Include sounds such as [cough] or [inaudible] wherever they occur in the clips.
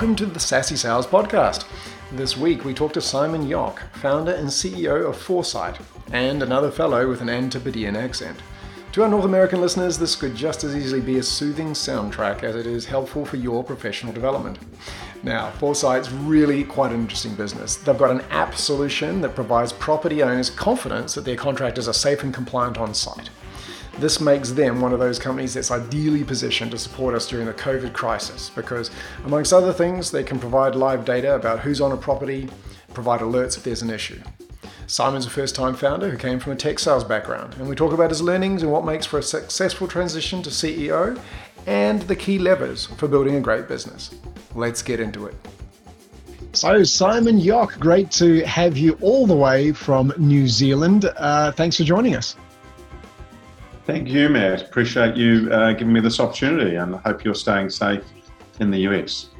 Welcome to the Sassy Sales Podcast. This week we talk to Simon Yock, founder and CEO of Foresight, and another fellow with an Antipodean accent. To our North American listeners, this could just as easily be a soothing soundtrack as it is helpful for your professional development. Now, Foresight's really quite an interesting business. They've got an app solution that provides property owners confidence that their contractors are safe and compliant on site. This makes them one of those companies that's ideally positioned to support us during the COVID crisis because, amongst other things, they can provide live data about who's on a property, provide alerts if there's an issue. Simon's a first time founder who came from a tech sales background, and we talk about his learnings and what makes for a successful transition to CEO and the key levers for building a great business. Let's get into it. So, Simon Yock, great to have you all the way from New Zealand. Uh, thanks for joining us. Thank you, Matt. Appreciate you uh, giving me this opportunity and I hope you're staying safe in the US.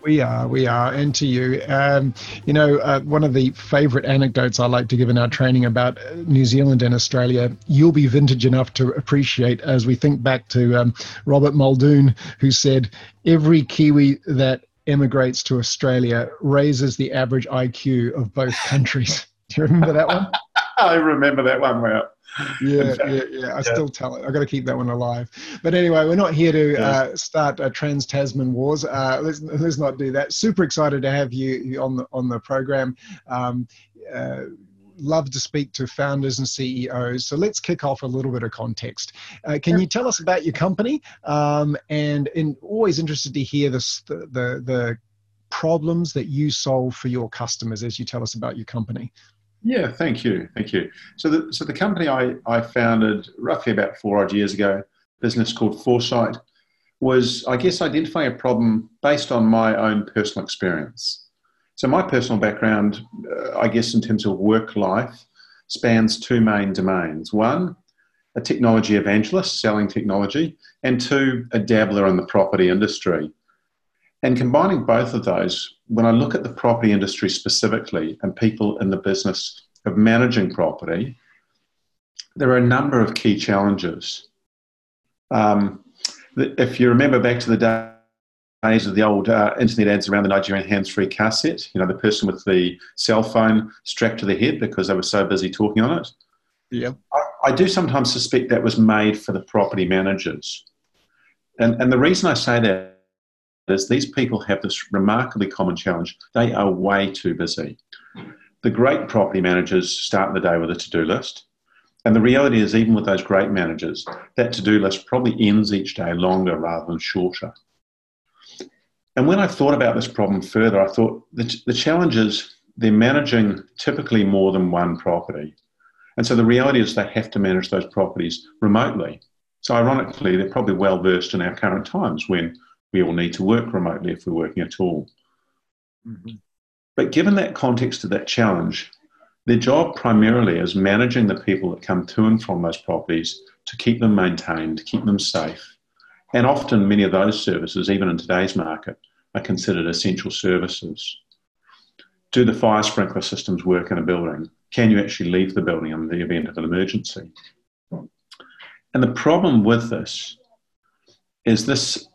We are, we are, and to you. Um, you know, uh, one of the favourite anecdotes I like to give in our training about uh, New Zealand and Australia, you'll be vintage enough to appreciate as we think back to um, Robert Muldoon, who said, Every Kiwi that emigrates to Australia raises the average IQ of both countries. [laughs] Do you remember that one? [laughs] I remember that one well yeah, [laughs] yeah, yeah. I yeah. still tell it. I've got to keep that one alive. But anyway, we're not here to uh, start a trans Tasman wars. Uh, let's let's not do that. Super excited to have you on the on the program. Um, uh, love to speak to founders and CEOs. So let's kick off a little bit of context. Uh, can you tell us about your company? Um, and, and always interested to hear this, the, the, the problems that you solve for your customers as you tell us about your company. Yeah, thank you, thank you. So the so the company I, I founded roughly about four odd years ago, business called Foresight, was I guess identifying a problem based on my own personal experience. So my personal background, uh, I guess in terms of work life, spans two main domains. One, a technology evangelist selling technology, and two, a dabbler in the property industry. And combining both of those, when I look at the property industry specifically and people in the business of managing property, there are a number of key challenges. Um, if you remember back to the days of the old uh, internet ads around the Nigerian hands-free car set, you know, the person with the cell phone strapped to their head because they were so busy talking on it. Yeah. I, I do sometimes suspect that was made for the property managers. And, and the reason I say that is these people have this remarkably common challenge. They are way too busy. The great property managers start the day with a to do list. And the reality is, even with those great managers, that to do list probably ends each day longer rather than shorter. And when I thought about this problem further, I thought the, the challenge is they're managing typically more than one property. And so the reality is they have to manage those properties remotely. So, ironically, they're probably well versed in our current times when we all need to work remotely if we're working at all. Mm-hmm. But given that context of that challenge, their job primarily is managing the people that come to and from those properties to keep them maintained, keep them safe. And often, many of those services, even in today's market, are considered essential services. Do the fire sprinkler systems work in a building? Can you actually leave the building in the event of an emergency? And the problem with this is this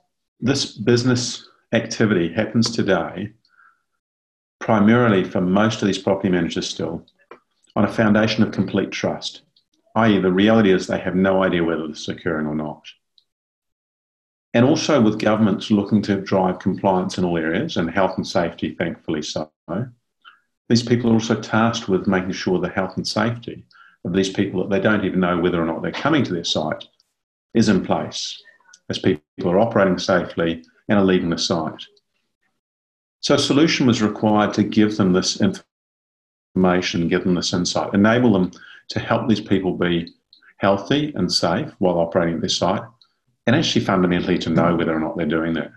this business activity happens today primarily for most of these property managers still on a foundation of complete trust, i.e., the reality is they have no idea whether this is occurring or not. And also with governments looking to drive compliance in all areas and health and safety, thankfully so, these people are also tasked with making sure the health and safety of these people that they don't even know whether or not they're coming to their site is in place as people are operating safely and are leaving the site. So a solution was required to give them this information, give them this insight, enable them to help these people be healthy and safe while operating at their site, and actually fundamentally to know whether or not they're doing that.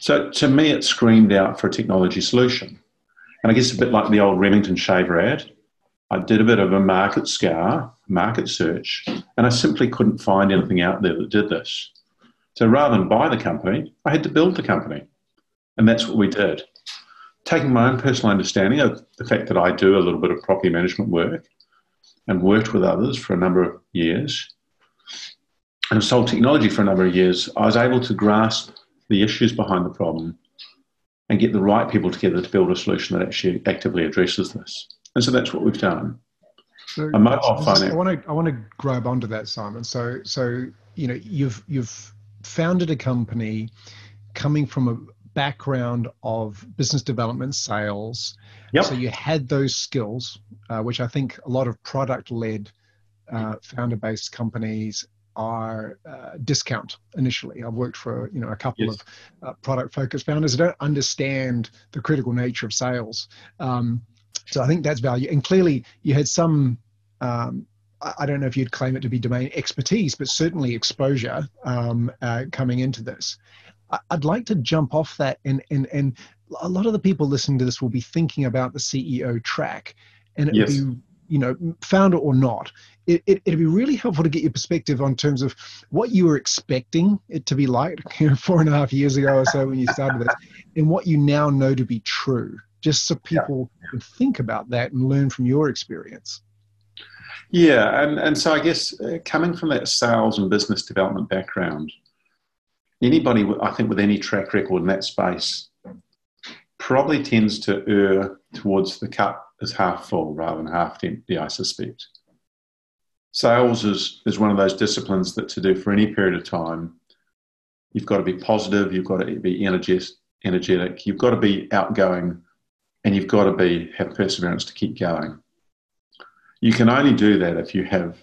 So to me, it screamed out for a technology solution. And I guess a bit like the old Remington shaver ad, I did a bit of a market scour, market search, and I simply couldn't find anything out there that did this. So rather than buy the company, I had to build the company. And that's what we did. Taking my own personal understanding of the fact that I do a little bit of property management work and worked with others for a number of years and sold technology for a number of years, I was able to grasp the issues behind the problem and get the right people together to build a solution that actually actively addresses this. And so that's what we've done. So, a mobile phone. I want to I want to grab onto that, Simon. So so you know you've you've founded a company coming from a background of business development, sales. Yep. So you had those skills, uh, which I think a lot of product-led, uh, founder-based companies are uh, discount initially. I've worked for you know a couple yes. of uh, product-focused founders who don't understand the critical nature of sales. Um, so I think that's value. And clearly, you had some. Um, I don't know if you'd claim it to be domain expertise, but certainly exposure um, uh, coming into this. I'd like to jump off that, and and and a lot of the people listening to this will be thinking about the CEO track, and it yes. would be you know founder or not. It, it, would be really helpful to get your perspective on terms of what you were expecting it to be like [laughs] you know, four and a half years ago or so when you started this, and what you now know to be true, just so people yeah. can think about that and learn from your experience. Yeah, and, and so I guess uh, coming from that sales and business development background, anybody, I think, with any track record in that space probably tends to err towards the cup as half full rather than half empty, I suspect. Sales is, is one of those disciplines that to do for any period of time, you've got to be positive, you've got to be energetic, you've got to be outgoing, and you've got to be have perseverance to keep going. You can only do that if you have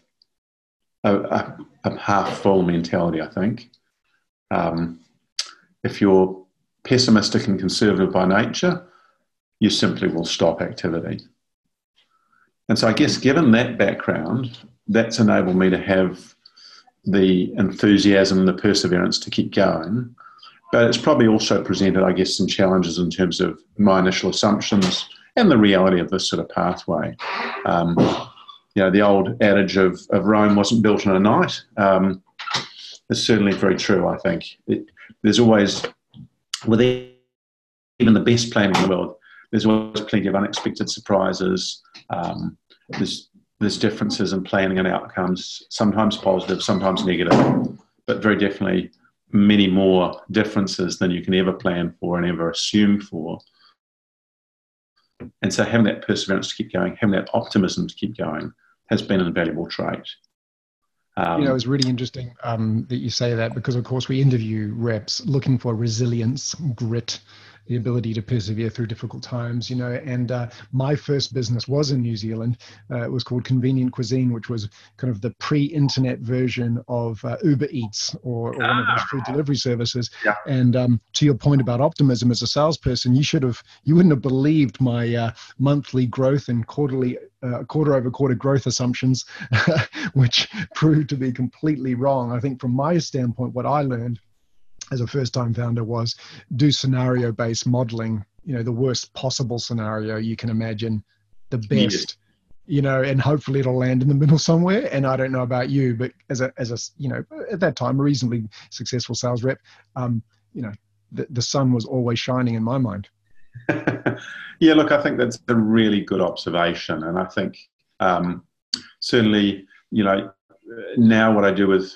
a, a, a half full mentality, I think. Um, if you're pessimistic and conservative by nature, you simply will stop activity. And so, I guess, given that background, that's enabled me to have the enthusiasm and the perseverance to keep going. But it's probably also presented, I guess, some challenges in terms of my initial assumptions and the reality of this sort of pathway. Um, you know, the old adage of, of Rome wasn't built in a night. Um, is certainly very true. I think it, there's always, with even the best planning in the world, there's always plenty of unexpected surprises. Um, there's there's differences in planning and outcomes, sometimes positive, sometimes negative, but very definitely many more differences than you can ever plan for and ever assume for. And so having that perseverance to keep going, having that optimism to keep going has been an invaluable trait. Um, you know, it's really interesting um, that you say that because, of course, we interview reps looking for resilience, grit, the ability to persevere through difficult times, you know. And uh, my first business was in New Zealand. Uh, it was called Convenient Cuisine, which was kind of the pre-internet version of uh, Uber Eats or, or one of those food delivery services. Yeah. And um, to your point about optimism as a salesperson, you should have, you wouldn't have believed my uh, monthly growth and quarterly uh, quarter over quarter growth assumptions, [laughs] which proved to be completely wrong. I think from my standpoint, what I learned as a first time founder was do scenario based modeling you know the worst possible scenario you can imagine the best you know and hopefully it'll land in the middle [laughs] somewhere. And i don't know about you but as a as a you know at that time a reasonably successful sales rep um you know the, the sun was always shining in my mind. [laughs] Yeah look i think that's a really good observation. And i think um certainly you know now what i do with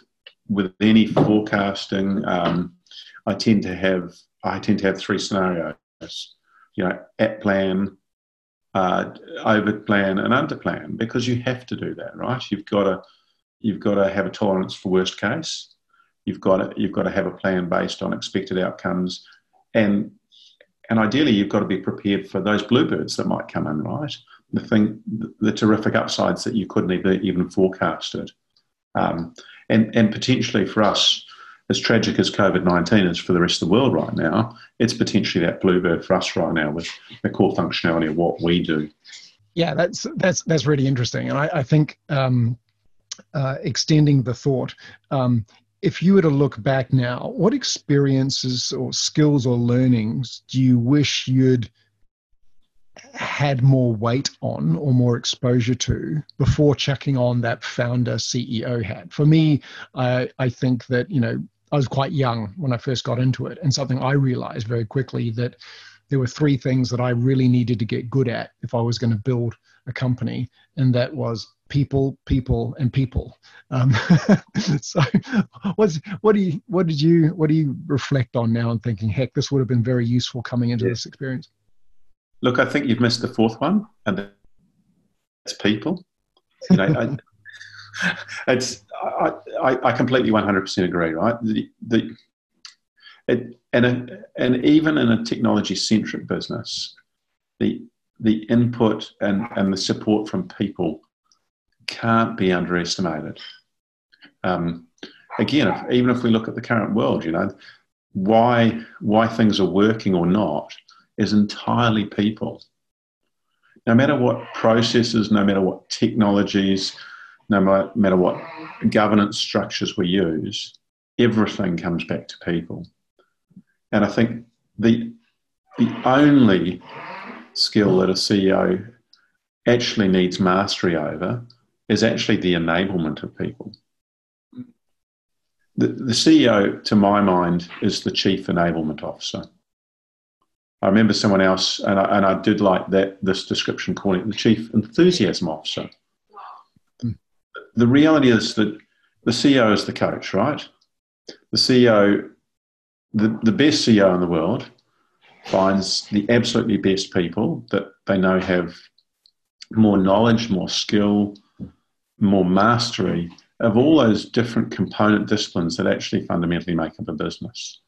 with any forecasting um, I tend to have I tend to have three scenarios. You know, at plan, uh, over plan, and under plan because you have to do that, right? You've got to you've got to have a tolerance for worst case. You've got to you've got to have a plan based on expected outcomes, and and ideally you've got to be prepared for those bluebirds that might come in, right? The thing, the terrific upsides that you couldn't even even forecasted, um, and and potentially for us as tragic as COVID 19 is for the rest of the world right now, it's potentially that bluebird for us right now with the core functionality of what we do. Yeah, that's that's that's really interesting, and I, I think um, uh, extending the thought. Um, if you were to look back now, what experiences or skills or learnings do you wish you'd had more weight on or more exposure to before checking on that founder CEO hat? For me, I, I think that, you know, I was quite young when I first got into it, and something I realized very quickly that there were three things that I really needed to get good at if I was going to build a company, and that was people, people, and people. Um, [laughs] so, what's what do you what did you what do you reflect on now and thinking, heck, this would have been very useful coming into yeah. this experience? Look, I think you've missed the fourth one, and that's people. You know, I, it's I, I, I completely one hundred percent agree. Right, the, the it, and a, and even in a technology centric business, the the input and, and the support from people can't be underestimated. Um, again, if, even if we look at the current world, you know, why why things are working or not is entirely people. No matter what processes, no matter what technologies, no matter what governance structures we use, everything comes back to people. And I think the the only skill that a CEO actually needs mastery over is actually the enablement of people. The, the CEO, to my mind, is the chief enablement officer. I remember someone else, and I, and I did like that this description calling it the chief enthusiasm officer. The reality is that the CEO is the coach, right? The CEO, the, the best CEO in the world, finds the absolutely best people that they know have more knowledge, more skill, more mastery of all those different component disciplines that actually fundamentally make up a business.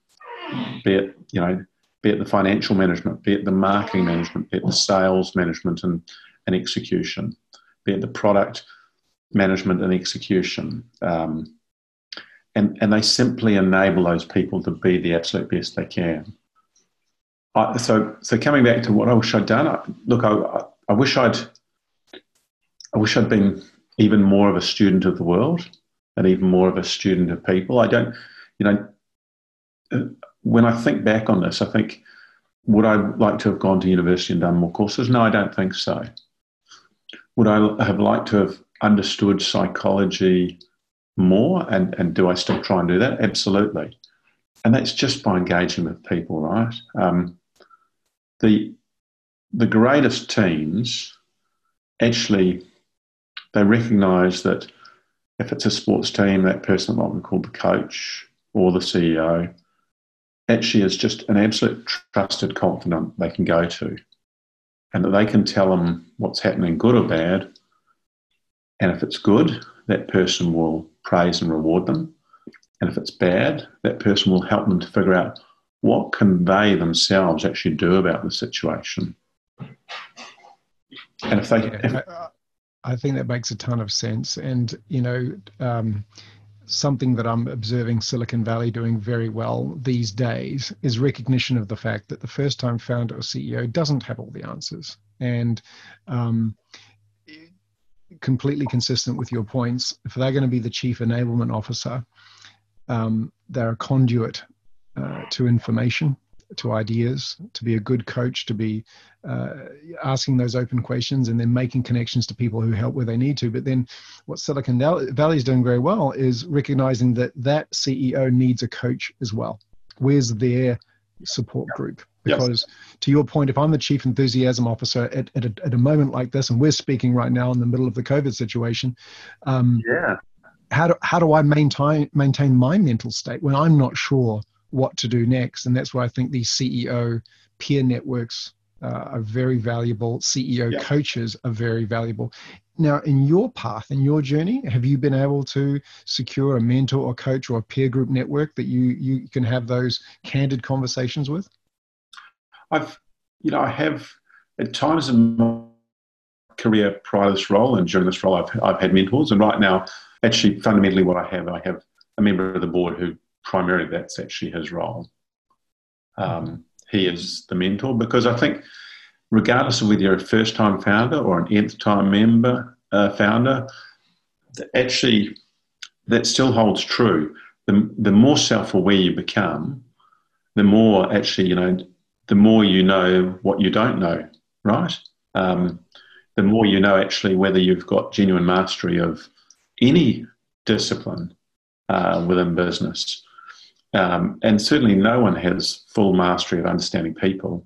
Be it, you know, be it the financial management, be it the marketing management, be it the sales management and, and execution, be it the product management and execution. Um, and, and they simply enable those people to be the absolute best they can. I, so, so coming back to what I wish I'd done, I, look, I, I wish I'd, I wish I'd been even more of a student of the world and even more of a student of people. I don't, you know, when I think back on this, I think, would I like to have gone to university and done more courses? No, I don't think so. Would I have liked to have understood psychology more? And, and do I still try and do that? Absolutely. And that's just by engaging with people, right? Um, the, the greatest teams actually they recognise that if it's a sports team, that person might be called the coach or the CEO actually is just an absolute trusted confidant they can go to and that they can tell them what's happening, good or bad. And if it's good, that person will praise and reward them. And if it's bad, that person will help them to figure out what can they themselves actually do about the situation. And if they, if, I think that makes a ton of sense. And, you know, um, something that I'm observing Silicon Valley doing very well these days is recognition of the fact that the first time founder or CEO doesn't have all the answers. And um, completely consistent with your points, if they're going to be the chief enablement officer, um, they're a conduit uh, to information to ideas, to be a good coach, to be uh, asking those open questions and then making connections to people who help where they need to. But then what Silicon Valley is doing very well is recognizing that that CEO needs a coach as well. Where's their support group? Because yes. to your point, if I'm the chief enthusiasm officer at, at, a, at a moment like this, and we're speaking right now in the middle of the COVID situation, um, yeah. how do, how do I maintain, maintain my mental state when I'm not sure what to do next. And that's why I think these CEO peer networks uh, are very valuable. CEO yeah. coaches are very valuable. Now, in your path, in your journey, have you been able to secure a mentor or coach or a peer group network that you you can have those candid conversations with? I've, you know, I have at times in my career prior to this role and during this role, I've I've had mentors, and right now, actually, fundamentally, what I have, I have a member of the board who primarily that's actually his role. Um, he is the mentor because I think, regardless of whether you're a first time founder or an nth time member uh, founder, actually that still holds true. The, the more self aware you become, the more actually, you know, the more you know what you don't know, right? Um, the more you know actually whether you've got genuine mastery of any discipline uh, within business. Um, and certainly no one has full mastery of understanding people.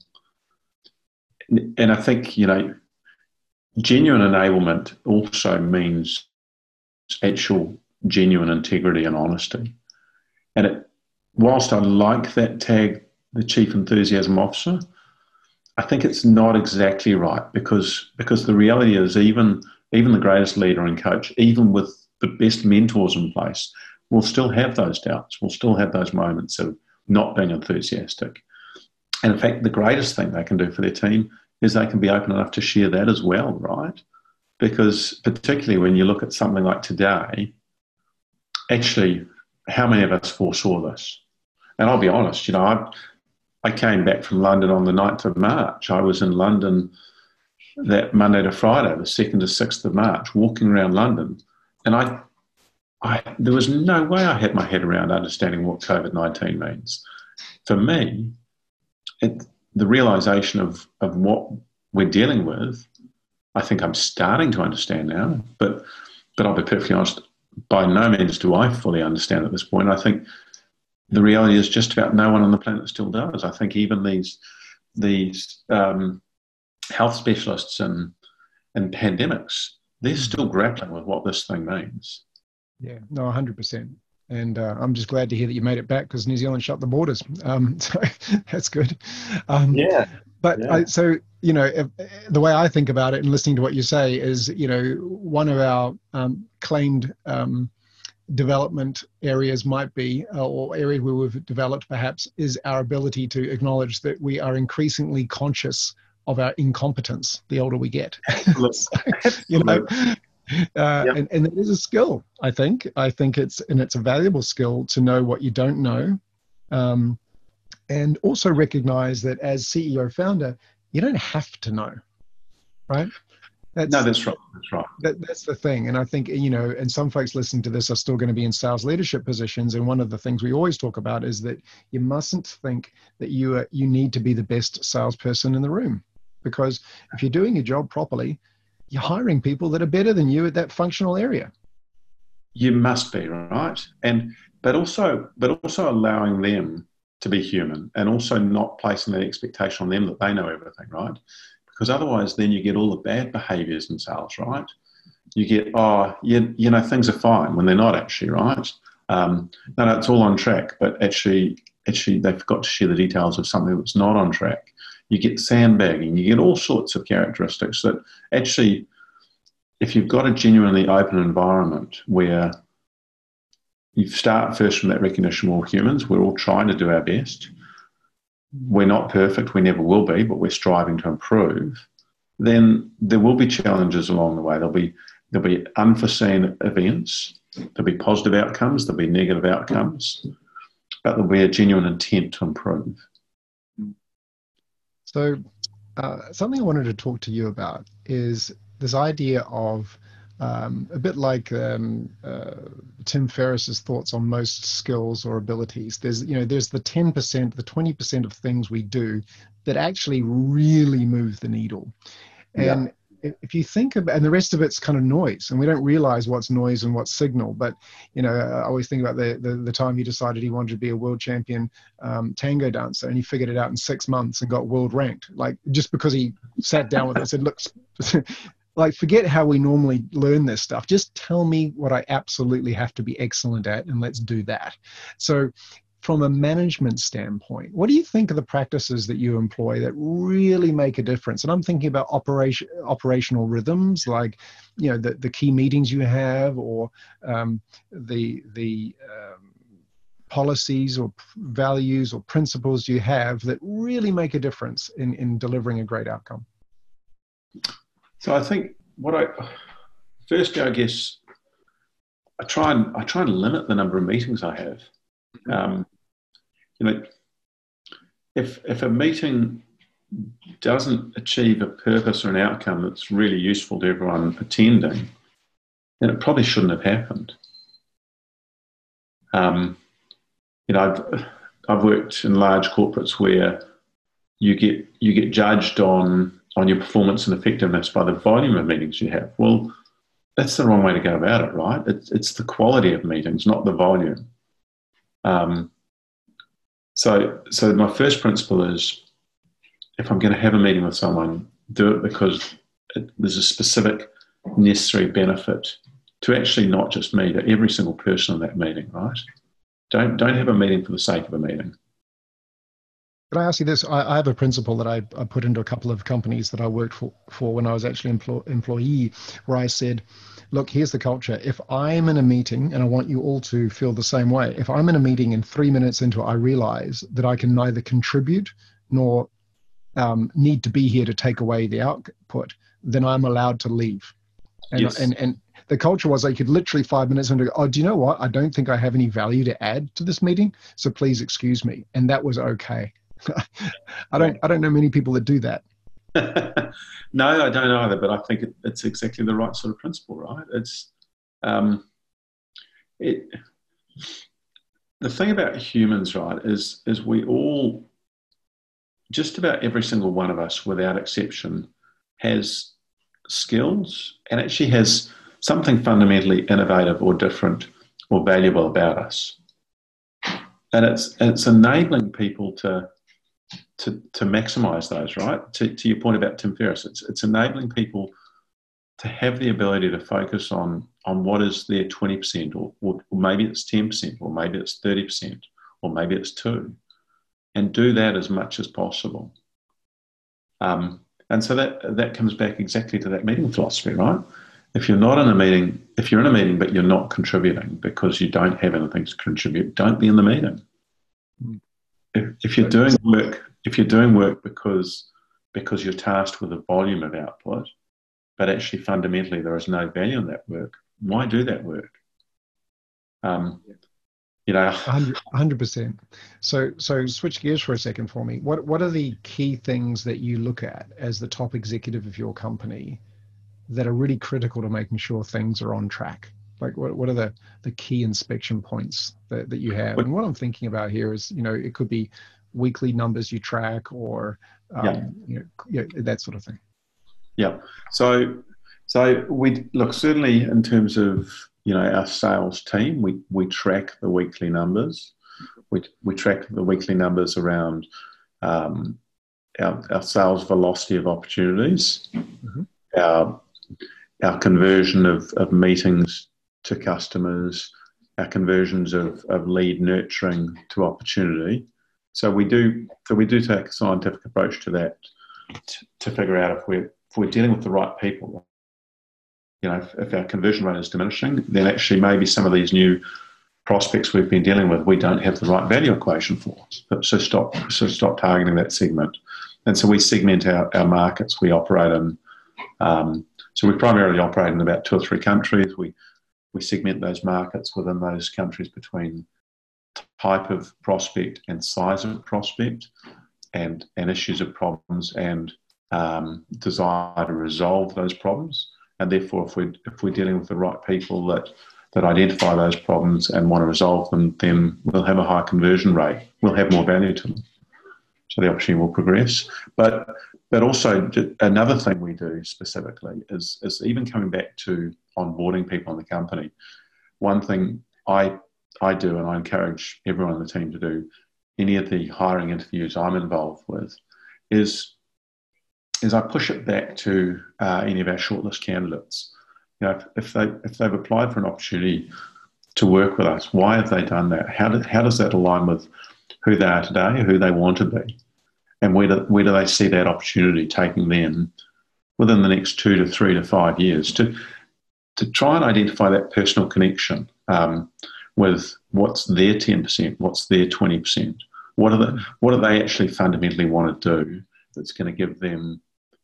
And I think, you know, genuine enablement also means actual genuine integrity and honesty. And it, whilst I like that tag, the chief enthusiasm officer, I think it's not exactly right because because the reality is even even the greatest leader and coach, even with the best mentors in place, will still have those doubts. Will still have those moments of not being enthusiastic. And in fact, the greatest thing they can do for their team is they can be open enough to share that as well, right? Because particularly when you look at something like today, actually, how many of us foresaw this? And I'll be honest, you know, I, I came back from London on the 9th of March. I was in London that Monday to Friday, the 2nd to 6th of March, walking around London. And I, I, there was no way I had my head around understanding what COVID 19 means. For me, it, the realization of, of what we're dealing with, I think I'm starting to understand now. But, but I'll be perfectly honest, by no means do I fully understand at this point. I think the reality is just about no one on the planet still does. I think even these these um, health specialists and and pandemics, they're still grappling with what this thing means. Yeah, no, hundred percent. And uh, I'm just glad to hear that you made it back because New Zealand shut the borders. Um, [laughs] so that's good. Um, yeah. But yeah. I, so you know, if, the way I think about it and listening to what you say is, you know, one of our um, claimed um, development areas might be, uh, or areas where we've developed perhaps, is our ability to acknowledge that we are increasingly conscious of our incompetence the older we get. [laughs] so, you know, uh, and, and it is a skill, I think. I think it's, and it's a valuable skill to know what you don't know. Um, and also recognize that as CEO founder, you don't have to know, right? That's, no, that's right. That's right. That, that's the thing. And I think, you know, and some folks listening to this are still going to be in sales leadership positions. And one of the things we always talk about is that you mustn't think that you are, you need to be the best salesperson in the room. Because if you're doing your job properly, you're hiring people that are better than you at that functional area. You must be, right? And but also but also allowing them to be human and also not placing that expectation on them that they know everything, right? because otherwise then you get all the bad behaviors in sales, right? You get, oh, you, you know, things are fine when they're not actually, right? Um, no, no, it's all on track, but actually, actually they forgot to share the details of something that's not on track. You get sandbagging, you get all sorts of characteristics that actually, if you've got a genuinely open environment where you start first from that recognition we're all humans, we're all trying to do our best, we're not perfect, we never will be, but we're striving to improve, then there will be challenges along the way. There'll be there'll be unforeseen events, there'll be positive outcomes, there'll be negative outcomes, but there'll be a genuine intent to improve. So, uh, something I wanted to talk to you about is this idea of um, a bit like um, uh, Tim Ferriss's thoughts on most skills or abilities. There's, you know, there's the 10%, the 20% of things we do that actually really move the needle. And. If you think about, and the rest of it's kind of noise, and we don't realize what's noise and what's signal. But you know, I always think about the the, the time he decided he wanted to be a world champion um, tango dancer, and he figured it out in six months and got world ranked. Like just because he sat down with it and said, "Look, [laughs] like forget how we normally learn this stuff just tell me what i absolutely have to be excellent at and let's do that so from a management standpoint what do you think of the practices that you employ that really make a difference and i'm thinking about operation operational rhythms like you know the, the key meetings you have or um, the the um, policies or values or principles you have that really make a difference in, in delivering a great outcome so I think what I firstly, I guess, I try and I try and limit the number of meetings I have. Mm-hmm. Um, you know, if if a meeting doesn't achieve a purpose or an outcome that's really useful to everyone attending, then it probably shouldn't have happened. Um, you know, I've, I've worked in large corporates where you get you get judged on on your performance and effectiveness by the volume of meetings you have. Well, that's the wrong way to go about it, right? It's, it's the quality of meetings, not the volume. Um, so, so my first principle is if I'm going to have a meeting with someone, do it because it, there's a specific necessary benefit to actually not just me, to every single person in that meeting, right? Don't don't have a meeting for the sake of a meeting. Can I ask you this? I, I have a principle that I, I, put into a couple of companies that I worked for, for when I was actually employ, employee, where I said, look, here's the culture. If I'm in a meeting, and I want you all to feel the same way, if I'm in a meeting and three minutes into it, I realize that I can neither contribute nor um, need to be here to take away the output, then I'm allowed to leave. And, yes. and, and the culture was I could literally five minutes into, oh, do you know what? I don't think I have any value to add to this meeting, so please excuse me. And that was okay. [laughs] I don't I don't know many people that do that. [laughs] no, I don't either, but I think it, it's exactly the right sort of principle, right? It's um, it. The thing about humans, right, is is we all, just about every single one of us, without exception, has skills and actually has something fundamentally innovative or different or valuable about us. And it's it's enabling people to to, to maximize those, right? To, to your point about Tim Ferriss, it's, it's enabling people to have the ability to focus on, on what is their 20%, or, or, maybe it's 10%, or maybe it's 30%, or maybe it's 2 and do that as much as possible. Um, and so that, that comes back exactly to that meeting philosophy, right? If you're not in a meeting, if you're in a meeting but you're not contributing because you don't have anything to contribute, don't be in the meeting. Mm. If, if you're doing work if you're doing work because because you're tasked with a volume of output, but actually fundamentally there is no value in that work, why do that work? Um, you know, hundred percent. So, so switch gears for a second for me. What what are the key things that you look at as the top executive of your company that are really critical to making sure things are on track? Like, what what are the the key inspection points that that you have? And what I'm thinking about here is, you know, it could be weekly numbers you track or um, yeah. You know, yeah, that sort of thing. Yeah. So, so we look certainly in terms of you know our sales team, we we track the weekly numbers. We we track the weekly numbers around um, our, our sales velocity of opportunities, mm-hmm. our our conversion of, of meetings to customers, our conversions of, of lead nurturing to opportunity, so we do so we do take a scientific approach to that to, figure out if we're if we're dealing with the right people. You know, if, if our conversion rate is diminishing, then actually maybe some of these new prospects we've been dealing with, we don't have the right value equation for. So stop, so stop targeting that segment. And so we segment our, our markets we operate in. Um, so we primarily operate in about two or three countries. We we segment those markets within those countries between type of prospect and size of prospect and, and issues of problems and um, desire to resolve those problems. And therefore, if we're, if we're dealing with the right people that, that identify those problems and want to resolve them, then we'll have a high conversion rate. We'll have more value to them. So the opportunity will progress. But, but also, another thing we do specifically is, is even coming back to onboarding people in the company. One thing I I do, and I encourage everyone on the team to do, any of the hiring interviews I'm involved with, is is I push it back to uh, any of our shortlist candidates. You know, if, if, they if they've applied for an opportunity to work with us, why have they done that? How do, how does that align with who they are today, who they want to be, and where do, where do they see that opportunity taking them within the next two to three to five years to to try and identify that personal connection. Um, with what's their 10%, what's their 20%. What are, the, what do they actually fundamentally want to do that's going to give them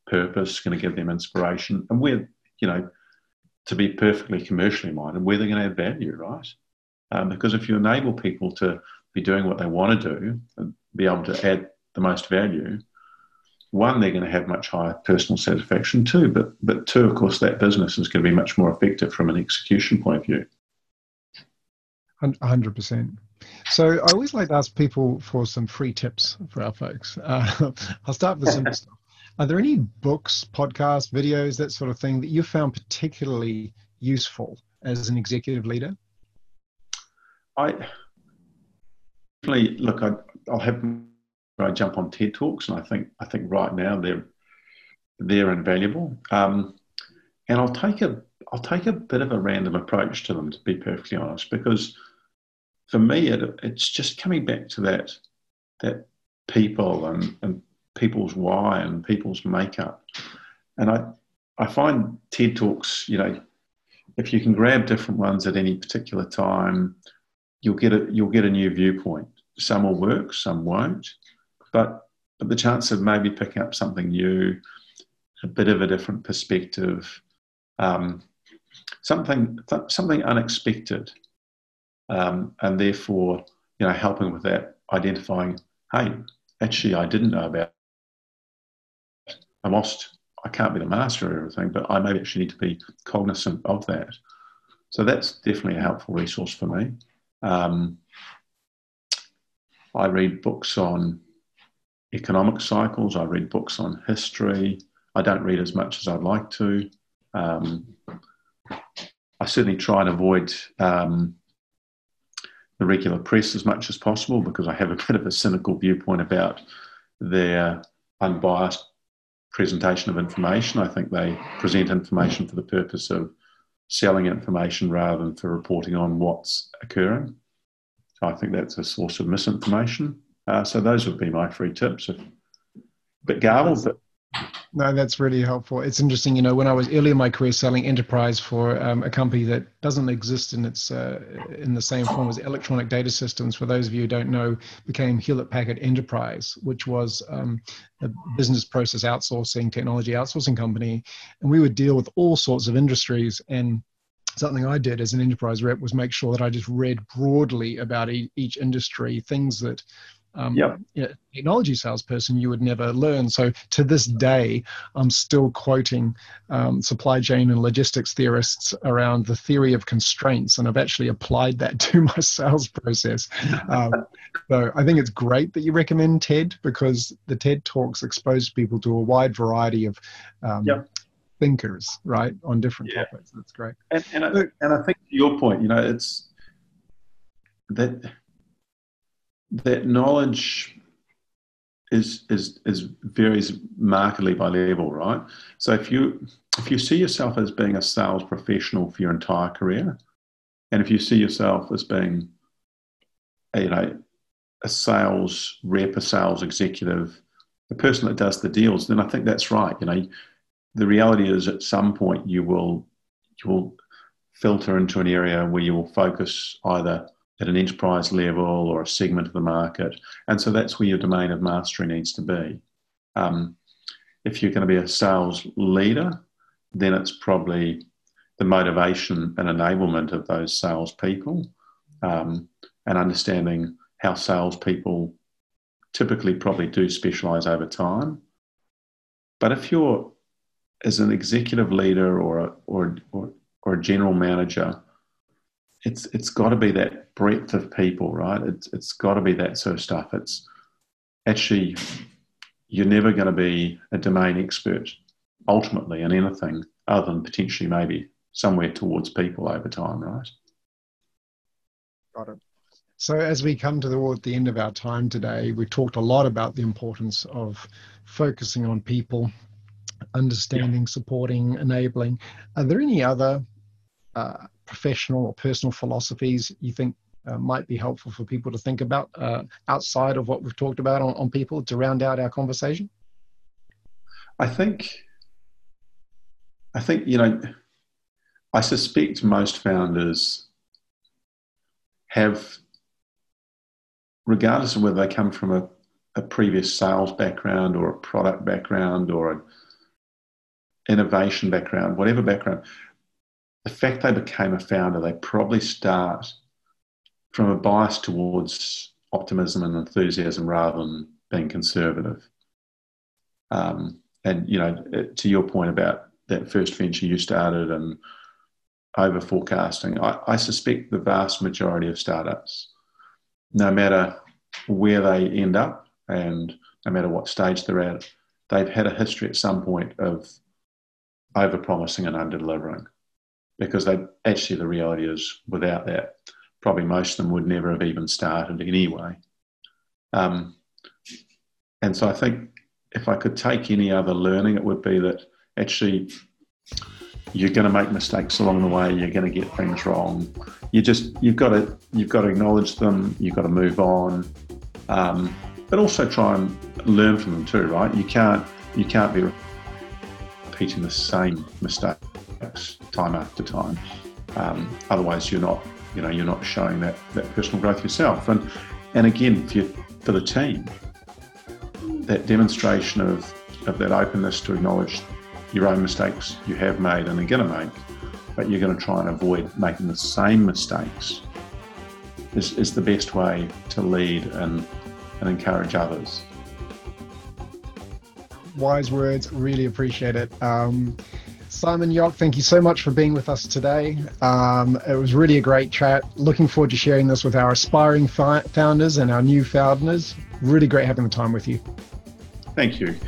purpose, going to give them inspiration, and where, you know, to be perfectly commercially minded, where they're going to add value, right? Um, because if you enable people to be doing what they want to do and be able to add the most value, one, they're going to have much higher personal satisfaction too, but, but two, of course, that business is going to be much more effective from an execution point of view. 100%. So I always like to ask people for some free tips for our folks. Uh, [laughs] I'll start with the simple stuff. Are there any books, podcasts, videos, that sort of thing that you found particularly useful as an executive leader? I definitely look. I, will have I jump on TED talks, and I think I think right now they're they're invaluable. Um, and I'll take a I'll take a bit of a random approach to them, to be perfectly honest, because for me it, it's just coming back to that that people and, and people's why and people's makeup. And I I find TED talks, you know, if you can grab different ones at any particular time, you'll get a you'll get a new viewpoint. Some will work, some won't, but but the chance of maybe picking up something new, a bit of a different perspective, um, something th- something unexpected, um, and therefore you know helping with that, identifying, hey, actually I didn't know about. I lost I can't be the master of everything, but I maybe actually need to be cognizant of that. So that's definitely a helpful resource for me. Um, I read books on economic cycles. I read books on history. I don't read as much as I'd like to. Um, I certainly try and avoid um, the regular press as much as possible because I have a [laughs] bit of a cynical viewpoint about their unbiased presentation of information. I think they present information for the purpose of selling information rather than for reporting on what's occurring. I think that's a source of misinformation. Uh, so those would be my three tips. A bit garbled, but no, that's really helpful. It's interesting, you know, when I was early in my career selling enterprise for um, a company that doesn't exist in its uh, in the same form as electronic data systems. For those of you who don't know, became Hewlett Packard Enterprise, which was um, a business process outsourcing, technology outsourcing company, and we would deal with all sorts of industries and something I did as an enterprise rep was make sure that I just read broadly about each industry, things that um, yep. you know, technology salesperson you would never learn. So to this day, I'm still quoting um, supply chain and logistics theorists around the theory of constraints, and I've actually applied that [laughs] to my sales process. Um, so I think it's great that you recommend TED because the TED talks expose people to a wide variety of um, yep. thinkers, right, on different yeah. topics. That's great. And, and, I, and I think to your point, you know, it's that that knowledge is is is varies markedly by level, right? So if you if you see yourself as being a sales professional for your entire career, and if you see yourself as being, you know, a sales rep, a sales executive, the person that does the deals, then I think that's right. You know, the reality is at some point you will you will filter into an area where you will focus either at an enterprise level or a segment of the market. And so that's where your domain of mastery needs to be. Um, if you're going to be a sales leader, then it's probably the motivation and enablement of those salespeople um, and understanding how salespeople typically probably do specialize over time. But if you're as an executive leader or or, or, or a general manager, it's it's got to be that breadth of people, right? It's it's got to be that sort of stuff. It's actually you're never going to be a domain expert ultimately in anything other than potentially maybe somewhere towards people over time, right? Got it. So as we come to the, the end of our time today, we've talked a lot about the importance of focusing on people, understanding, yeah. supporting, enabling. Are there any other uh, professional or personal philosophies you think uh, might be helpful for people to think about uh, outside of what we've talked about on, on people to round out our conversation? I think, I think you know, I suspect most founders have, regardless of whether they come from a, a previous sales background or a product background or an innovation background, whatever background, the fact they became a founder, they probably start from a bias towards optimism and enthusiasm rather than being conservative. Um, and you know, to your point about that first venture you started and over forecasting, I, I suspect the vast majority of startups, no matter where they end up and no matter what stage they're at, they've had a history at some point of over promising and under delivering because they actually the reality is without that, probably most of them would never have even started anyway. Um, and so I think if I could take any other learning, it would be that actually you're going to make mistakes along the way. You're going to get things wrong. You just you've got to you've got to acknowledge them. You've got to move on, um, but also try and learn from them too. Right? You can't you can't be repeating the same mistakes time after time. Um, otherwise, you're not you know you're not showing that that personal growth yourself. And and again, for, for the team, that demonstration of, of that openness to acknowledge your own mistakes you have made and are going to make, but you're going to try and avoid making the same mistakes is, is the best way to lead and, and encourage others. Wise words, really appreciate it. Um, Simon Yock, thank you so much for being with us today. Um, it was really a great chat. Looking forward to sharing this with our aspiring fi- founders and our new founders. Really great having the time with you. Thank you.